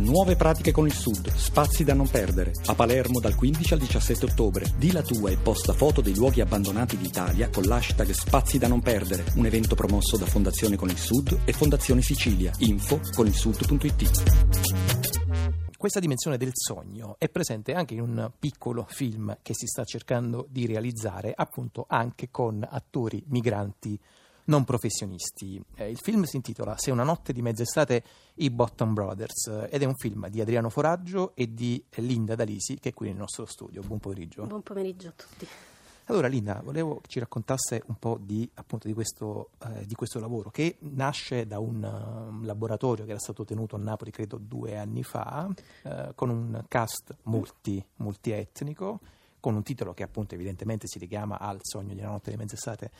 Nuove pratiche con il Sud, spazi da non perdere. A Palermo dal 15 al 17 ottobre. Di la tua e posta foto dei luoghi abbandonati d'Italia con l'hashtag Spazi da non perdere. Un evento promosso da Fondazione con il Sud e Fondazione Sicilia. Info con il sud.it. Questa dimensione del sogno è presente anche in un piccolo film che si sta cercando di realizzare, appunto anche con attori migranti non professionisti. Eh, il film si intitola Se una notte di mezz'estate i Bottom Brothers eh, ed è un film di Adriano Foraggio e di Linda Dalisi che è qui nel nostro studio. Buon pomeriggio. Buon pomeriggio a tutti. Allora Linda, volevo che ci raccontasse un po' di, appunto, di, questo, eh, di questo, lavoro che nasce da un uh, laboratorio che era stato tenuto a Napoli credo due anni fa uh, con un cast multi, multietnico con un titolo che appunto evidentemente si richiama al sogno di una notte di mezz'estate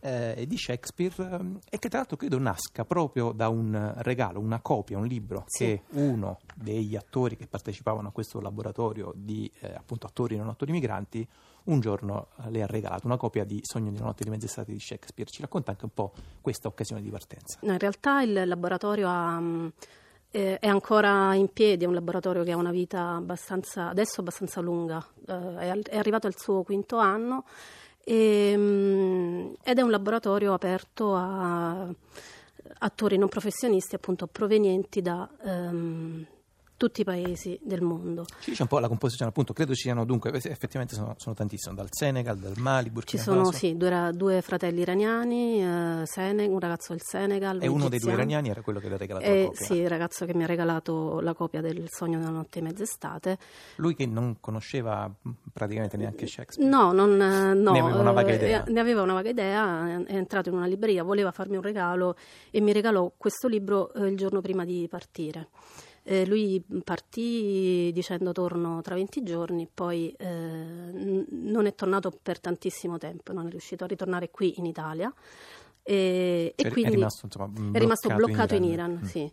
eh, di Shakespeare ehm, e che tra l'altro credo nasca proprio da un regalo, una copia, un libro sì. che uno degli attori che partecipavano a questo laboratorio di eh, appunto attori non attori migranti un giorno eh, le ha regalato una copia di Sogno di una notte di mezz'estate di Shakespeare. Ci racconta anche un po' questa occasione di partenza. No, in realtà il laboratorio ha, mm, è ancora in piedi, è un laboratorio che ha una vita abbastanza, adesso abbastanza lunga, eh, è arrivato al suo quinto anno e, ehm, ed è un laboratorio aperto a attori non professionisti appunto provenienti da um, tutti i paesi del mondo. Ci dice un po' la composizione, appunto, credo ci siano dunque, effettivamente sono, sono tantissimi, dal Senegal, dal Mali, Burkina Faso. Ci sono, sì, due, due, fratelli iraniani, uh, Sene, un ragazzo del Senegal. E uno dei due iraniani era quello che le ha regalato eh, la copia? Sì, il ragazzo che mi ha regalato la copia del Sogno della notte e mezz'estate. Lui che non conosceva praticamente neanche Shakespeare? No, non, no ne aveva una vaga idea. Eh, ne aveva una vaga idea, è entrato in una libreria, voleva farmi un regalo e mi regalò questo libro eh, il giorno prima di partire. Eh, lui partì dicendo torno tra 20 giorni, poi eh, n- non è tornato per tantissimo tempo, non è riuscito a ritornare qui in Italia. E, e è, quindi è rimasto, insomma, bloccato, è rimasto bloccato in Iran, in Iran mm. sì.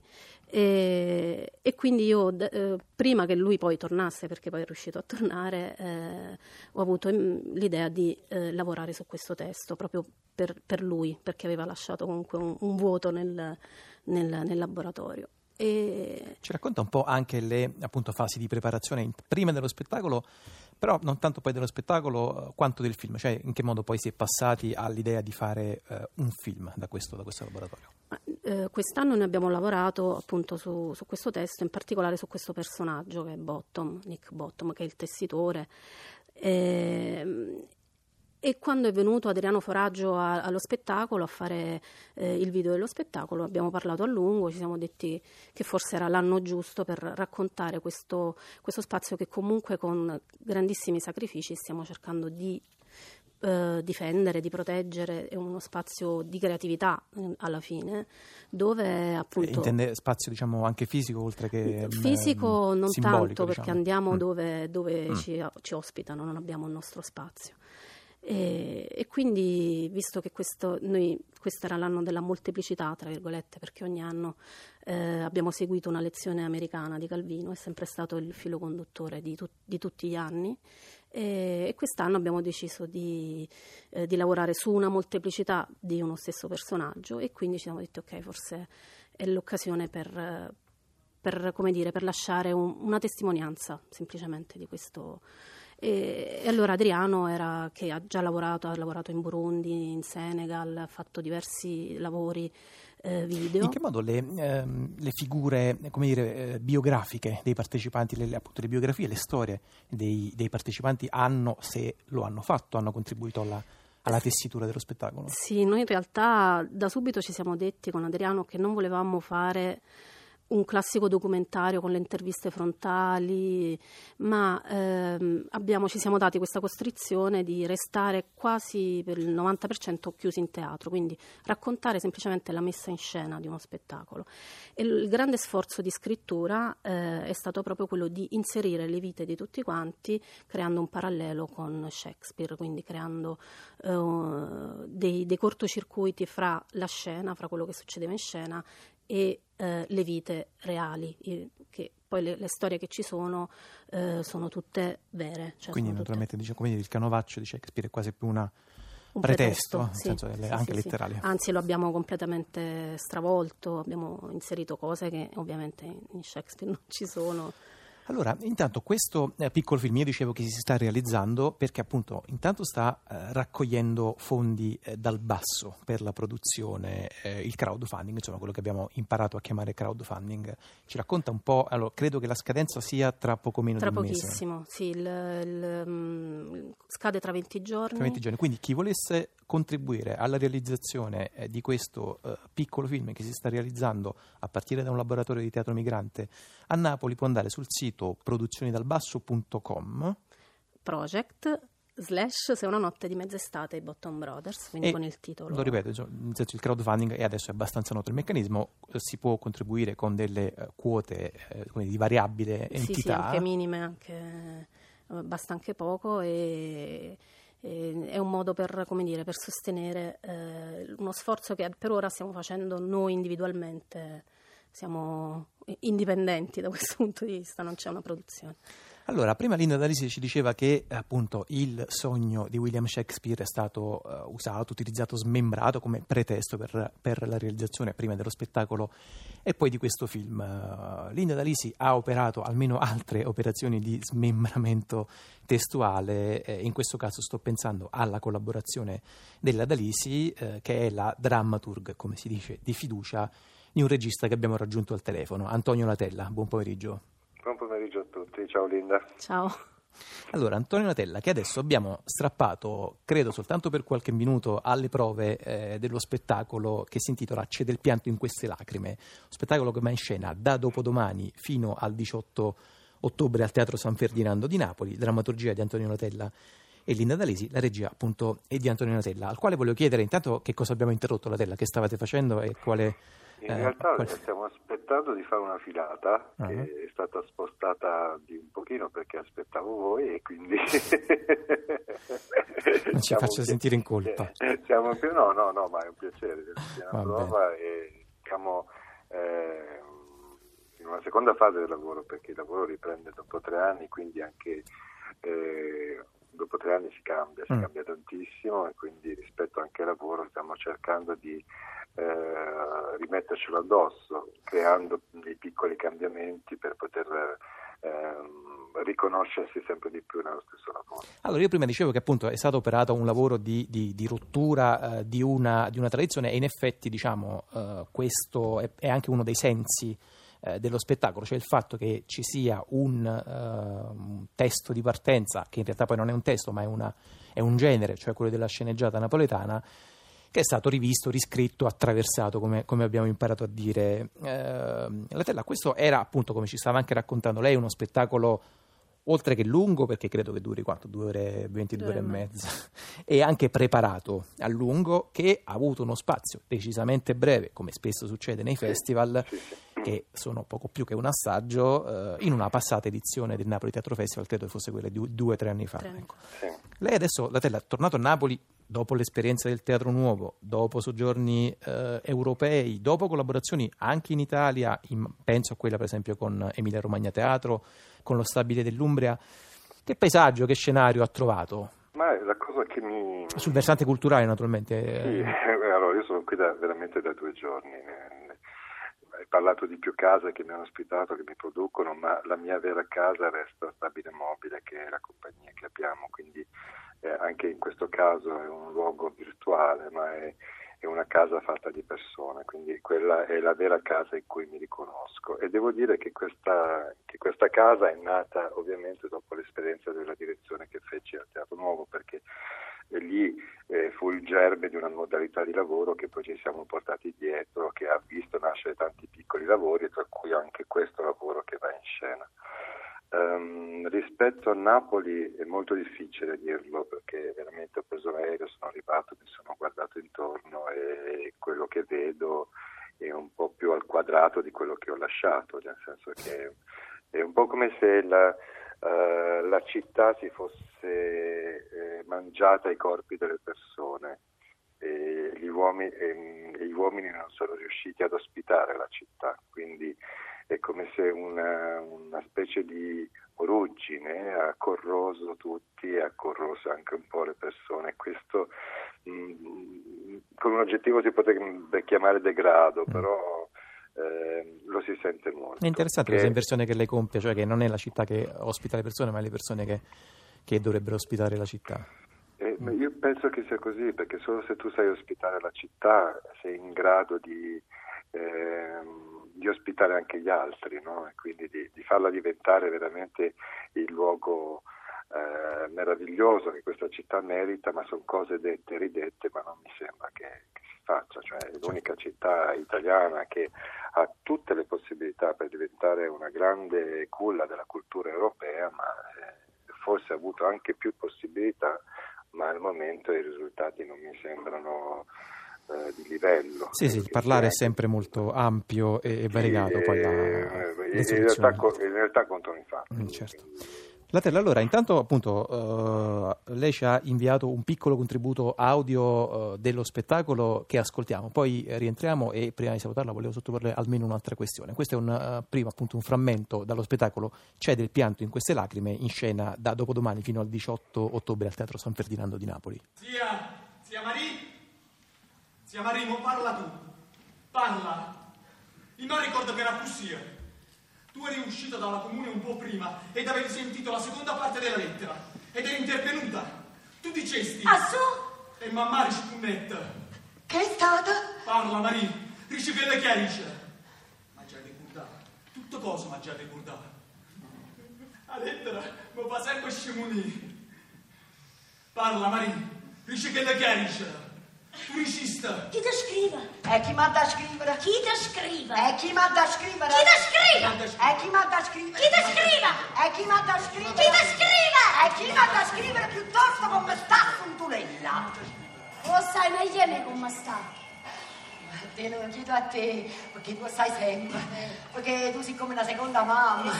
E, e, quindi io, eh, prima che lui poi tornasse, perché poi è riuscito a tornare, eh, ho avuto l'idea di eh, lavorare su questo testo proprio per, per, lui, perché aveva lasciato comunque un, un vuoto nel, nel, nel laboratorio. E... Ci racconta un po' anche le appunto, fasi di preparazione prima dello spettacolo, però non tanto poi dello spettacolo quanto del film, cioè in che modo poi si è passati all'idea di fare eh, un film da questo, da questo laboratorio. Eh, quest'anno noi abbiamo lavorato appunto su, su, questo testo, in particolare su questo personaggio che è Bottom, Nick Bottom, che è il tessitore. Eh, e quando è venuto Adriano Foraggio a, allo spettacolo a fare eh, il video dello spettacolo, abbiamo parlato a lungo, ci siamo detti che forse era l'anno giusto per raccontare questo, questo spazio che comunque con grandissimi sacrifici stiamo cercando di eh, difendere, di proteggere, è uno spazio di creatività eh, alla fine, dove appunto... Intende spazio diciamo anche fisico oltre che... Fisico mm, non tanto perché diciamo. andiamo mm. dove, dove mm. ci, ci ospitano, non abbiamo il nostro spazio. E, e, quindi, visto che questo, noi, questo era l'anno della molteplicità, tra virgolette, perché ogni anno eh, abbiamo seguito una lezione americana di Calvino, è sempre stato il filo conduttore di, tu, di tutti gli anni, e, e, quest'anno abbiamo deciso di, eh, di, lavorare su una molteplicità di uno stesso personaggio e quindi ci siamo detti ok, forse è l'occasione per, per, dire, per lasciare un, una testimonianza semplicemente di questo e, e, allora Adriano era, che ha già lavorato, ha lavorato in Burundi, in Senegal, ha fatto diversi lavori eh, video. In che modo le, ehm, le figure dire, eh, biografiche dei partecipanti, le, appunto le biografie, le storie dei, dei, partecipanti hanno, se lo hanno fatto, hanno contribuito alla, alla tessitura dello spettacolo? Sì, noi in realtà da subito ci siamo detti con Adriano che non volevamo fare un classico documentario con le interviste frontali, ma ehm, abbiamo, ci siamo dati questa costrizione di restare quasi per il 90% chiusi in teatro, quindi raccontare semplicemente la messa in scena di uno spettacolo. E il grande sforzo di scrittura eh, è stato proprio quello di inserire le vite di tutti quanti, creando un parallelo con Shakespeare, quindi creando eh, dei, dei cortocircuiti fra la scena, fra quello che succedeva in scena e eh, le vite reali, che poi le, le storie che ci sono eh, sono tutte vere. Cioè Quindi naturalmente tutte... dice, come dire, il canovaccio di Shakespeare è quasi più una, un pretesto, pretesto, sì, delle- sì, anche sì. letterale. Anzi, lo abbiamo completamente stravolto, abbiamo inserito cose che ovviamente in Shakespeare non ci sono. Allora, intanto questo eh, piccolo film io dicevo che si sta realizzando perché appunto intanto sta eh, raccogliendo fondi eh, dal basso per la produzione, eh, il crowdfunding, insomma quello che abbiamo imparato a chiamare crowdfunding. Ci racconta un po', allora credo che la scadenza sia tra poco meno Tra di un mese. pochissimo, sì, il, il, mm, scade tra 20 giorni. Tra 20 giorni. Quindi chi volesse contribuire alla realizzazione eh, di questo eh, piccolo film che si sta realizzando a partire da un laboratorio di teatro migrante a Napoli può andare sul sito produzionidalbasso.com Project slash Se una notte di mezz'estate i Bottom Brothers, quindi E con il titolo. Lo ripeto, il crowdfunding e adesso è abbastanza noto il meccanismo, eh, si può contribuire con delle eh, quote di variabile Sì, sì, entità. anche minime, anche, basta anche poco e, e è un modo per, dire, per sostenere eh, uno sforzo che per ora stiamo facendo noi individualmente, siamo indipendenti da questo punto di vista, non c'è una produzione. Allora, prima Linda Dalisi ci diceva che appunto il sogno di William Shakespeare è stato eh, usato, utilizzato, smembrato come pretesto per, per la realizzazione prima dello spettacolo e poi di questo film. Eh, Linda Dalisi ha operato almeno altre operazioni di smembramento testuale, eh, in questo caso sto pensando alla collaborazione della Dalisi, eh, che è la dramaturg, come si dice, di fiducia di un regista che abbiamo raggiunto al telefono, Antonio Latella. Buon pomeriggio. Tutti, ciao Linda. Ciao. Allora, Antonio Natella, che adesso abbiamo strappato, credo soltanto per qualche minuto, alle prove eh, dello spettacolo che si intitola C'è del pianto in queste lacrime, spettacolo che va in scena da dopodomani fino al 18 ottobre al Teatro San Ferdinando di Napoli, drammaturgia di Antonio Natella e Linda D'Alesi, la regia appunto è di Antonio Natella, al quale volevo chiedere intanto che cosa abbiamo interrotto Natella, che stavate facendo e quale... In eh, realtà qual- stiamo aspettando di fare una filata Ah. che è stata spostata di un pochino perché aspettavo voi e quindi... Non ci più- sentire in colpa. Siamo più... No, no, no, ma è un piacere, è una prova e siamo eh, in una seconda fase del lavoro perché il lavoro riprende dopo tre anni, quindi anche eh, dopo tre anni si cambia, si Mm. cambia tantissimo e quindi rispetto anche al lavoro stiamo cercando di eh, rimettercelo addosso, creando dei piccoli cambiamenti per poter ehm, riconoscersi sempre di più nello stesso lavoro. Allora, io prima dicevo che appunto è stato operato un lavoro di, di- di rottura eh, di, una, di una tradizione e in effetti diciamo eh, questo è, è anche uno dei sensi eh, dello spettacolo, cioè il fatto che ci sia un, eh, un testo di partenza, che in realtà poi non è un testo ma è, una- è un genere, cioè quello della sceneggiata napoletana, che è stato rivisto, riscritto, attraversato, come, come abbiamo imparato a dire. Eh, Latella, questo era appunto, come ci stava anche raccontando lei, uno spettacolo oltre che lungo, perché credo che duri quanto? Due ore, 22 Due ore e e mezza, e anche preparato a lungo, che ha avuto uno spazio decisamente breve, come spesso succede nei festival, che sono poco più che un assaggio, eh, in una passata edizione del Napoli Teatro Festival, credo che fosse quella di due o tre anni fa. Tre ecco. Lei adesso, Latella, è tornato a Napoli dopo l'esperienza del Teatro Nuovo, dopo soggiorni eh, europei, dopo collaborazioni anche in Italia, in- penso a quella per esempio con Emilia Romagna Teatro, con lo Stabile dell'Umbria. Che paesaggio, che scenario ha trovato? Ma la cosa che mi... Sul versante culturale naturalmente. Sì, allora io sono qui da- veramente da due giorni. Hai parlato di più case che mi hanno ospitato, che mi producono, ma la mia vera casa resta Stabile Mobile, che è la compagnia che abbiamo, quindi eh, anche in questo caso è un luogo virtuale, ma è, è una casa fatta di persone, quindi quella è la vera casa in cui mi riconosco. E devo dire che questa, che questa casa è nata ovviamente dopo l'esperienza della direzione che feci al Teatro Nuovo, perché lì eh, fu il germe di una modalità di lavoro che poi ci siamo portati dietro, che ha visto nascere tanti piccoli lavori, tra cui anche questo lavoro che va in scena. Rispetto a Napoli è molto difficile dirlo perché veramente ho preso l'aereo, sono arrivato, mi sono guardato intorno e quello che vedo è un po' più al quadrato di quello che ho lasciato, nel senso che è un po' come se la, eh, la città si fosse eh, mangiata ai corpi delle persone. E gli, uomini, e gli uomini non sono riusciti ad ospitare la città, quindi è come se una, una specie di ruggine ha corroso tutti e ha corroso anche un po' le persone. Questo mm, con un aggettivo si potrebbe chiamare degrado, mm. però eh, lo si sente molto. È interessante questa inversione che lei compie, cioè che non è la città che ospita le persone, ma le persone che, che dovrebbero ospitare la città. Eh, io penso che sia così, perché solo se tu sai ospitare la città sei in grado di, eh, di ospitare anche gli altri, no? e quindi di, di, farla diventare veramente il luogo eh, meraviglioso che questa città merita, ma sono cose dette e ridette, ma non mi sembra che, che si faccia. Cioè, è l'unica città italiana che ha tutte le possibilità per diventare una grande culla della cultura europea, ma eh, forse ha avuto anche più possibilità ma al momento i risultati non mi sembrano eh, di livello. Sì, sì, parlare è sempre molto ampio e, variegato. Sì, poi la, eh, in, realtà, in, realtà, contano i fatti. Mm, certo. Latella, allora, intanto appunto uh, lei ci ha inviato un piccolo contributo audio uh, dello spettacolo che ascoltiamo, poi rientriamo e prima di salutarla volevo sottoporre almeno un'altra questione. Questo è un, uh, prima appunto un frammento dallo spettacolo C'è del pianto in queste lacrime in scena da dopodomani fino al 18 ottobre al Teatro San Ferdinando di Napoli. Zia, zia Marie, zia Marino, parla tu, parla. Io non ricordo che era Pussia. Tu eri uscita dalla comune un po' prima ed avevi sentito la seconda parte della lettera ed eri intervenuta. Tu dicesti... Ah, su? E mamma riscipunnetta. Che è stata? Parla, Marie. Dici che le chiarisce. Ma già ricordato. Tutto cosa ma già ricordato. La lettera mi fa sempre scimunì. Parla, Marie. Dici che le chiarisce. Pubblicista. Chi ti scrive? E chi mi ha da scrivere? Chi ti scrive? E chi mi ha da scrivere? Chi ti scrive? E chi mi ha da scrivere? Chi ti scrive? E chi mi ha da scrivere? Chi ti scrive? E chi mi ha da scrivere piuttosto come sta Funtulella? O sai meglio me come sta? Te lo chiedo a te, perché tu sai sempre, perché tu sei come una seconda mamma,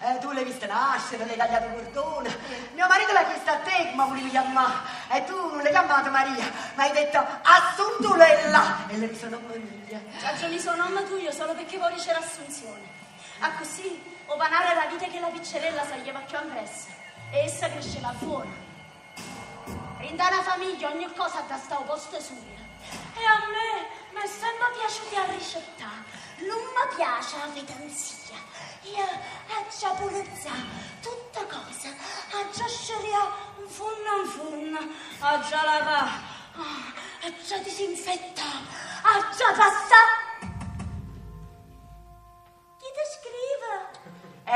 eh, tu l'hai vista nascere, l'hai tagliato il cordone, mio marito l'ha chiesto a te come volevi chiamare, e tu non l'hai chiamata Maria, ma hai detto Assuntulella, e le sono famiglia. Ragioni sono nonna tuyo solo perché vuoi ricevere assunzione. A così, o panare la vita che la piccerella saglieva più ampressa, e essa cresceva fuori. In una famiglia ogni cosa da sta posto suo. E a me mi è sempre piaciuto a ricettare. Non mi piace la fetanzia. Io ho già pulizzato tutte cose. Ho già scegliato un funno in funno. Ho già lavato. Ho già disinfettato. Ho già passato.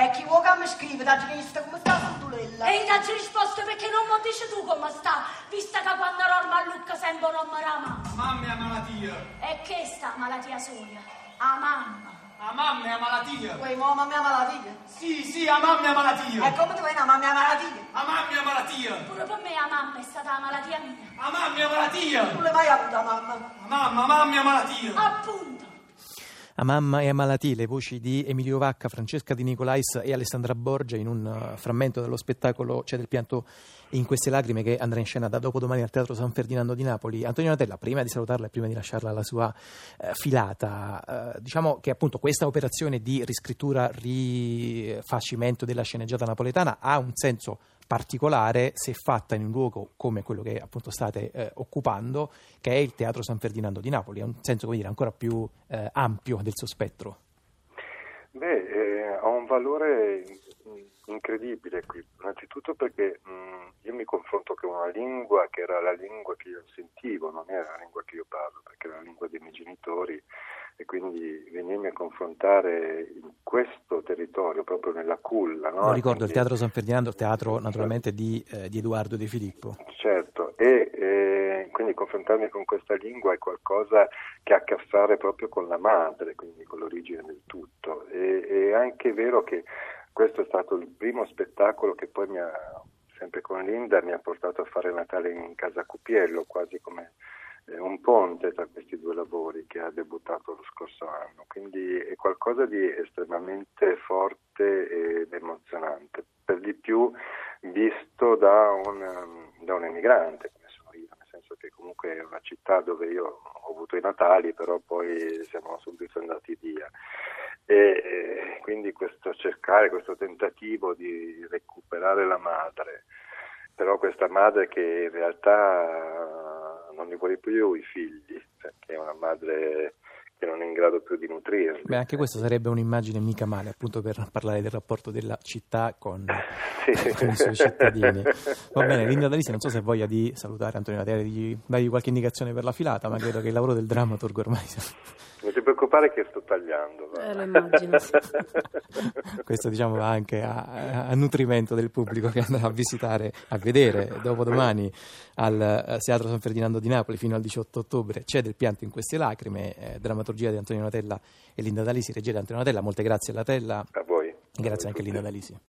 E chi vuoi che mi scrive? Dagli lista come sta Santulella? E dagli risposta perché non mi dici tu come sta, vista che quando Norma a Lucca sempre non mi rama. Mamma è malattia. E che sta malattia soia? A mamma. A mamma è malattia. Poi mo mamma è malattia? Sì, sì, a mamma è malattia. E come tu vedi a mamma è malattia? A mamma è malattia. Pure per me a mamma è stata la malattia mia. A mamma è malattia. Tu l'hai mai avuta mamma? A mamma, mamma è malattia. Appunto. A mamma e a malattie, le voci di Emilio Vacca, Francesca Di Nicolais e Alessandra Borgia in un uh, frammento dello spettacolo C'è del pianto in queste lacrime che andrà in scena da dopodomani al Teatro San Ferdinando di Napoli. Antonio Natella, prima di salutarla e prima di lasciarla alla sua eh, filata, eh, diciamo che appunto questa operazione di riscrittura, rifacimento della sceneggiata napoletana ha un senso particolare se fatta in un luogo come quello che appunto state eh, occupando, che è il Teatro San Ferdinando di Napoli, ha un senso dire, ancora più eh, ampio del suo spettro. Beh, eh, ha un valore incredibile qui, innanzitutto perché mh, io mi confronto con una lingua che era la lingua che io sentivo, non era la lingua che io parlo, perché era la lingua dei miei genitori e quindi venirmi a confrontare in questo territorio, proprio nella culla. No? Lo ricordo, quindi, il Teatro San Ferdinando, il teatro naturalmente di, eh, di Edoardo De Filippo. Certo, e eh, quindi confrontarmi con questa lingua è qualcosa che ha a che fare proprio con la madre, quindi con l'origine del tutto. E, è anche vero che questo è stato il primo spettacolo che poi mi ha, sempre con Linda, mi ha portato a fare Natale in casa Cupiello, quasi come un ponte tra questi due lavori che ha debuttato lo scorso anno, quindi è qualcosa di estremamente forte ed emozionante, per di più visto da un, da un emigrante come sono io, nel senso che comunque è una città dove io ho avuto i Natali, però poi siamo subito andati via. E quindi questo cercare, questo tentativo di recuperare la madre, però questa madre che in realtà non li vuole più i figli, perché è una madre che non è in grado più di nutrirli. Beh, anche questa sarebbe un'immagine mica male, appunto per parlare del rapporto della città con, sì. con i suoi cittadini. Va bene, Linda Dalisi, non so se voglia di salutare Antonio Natale, di dargli qualche indicazione per la filata, ma credo che il lavoro del drammaturgo ormai sia non ti preoccupare che sto tagliando. Eh, lo immagino. Questo diciamo va anche a, a, nutrimento del pubblico che andrà a visitare, a vedere dopodomani al eh, Teatro San Ferdinando di Napoli fino al 18 ottobre. C'è del pianto in queste lacrime, eh, drammaturgia di Antonio Natella e Linda Dalisi, regia di Antonio Natella. Molte grazie alla Tella. A voi. Grazie a anche a Linda Dalisi.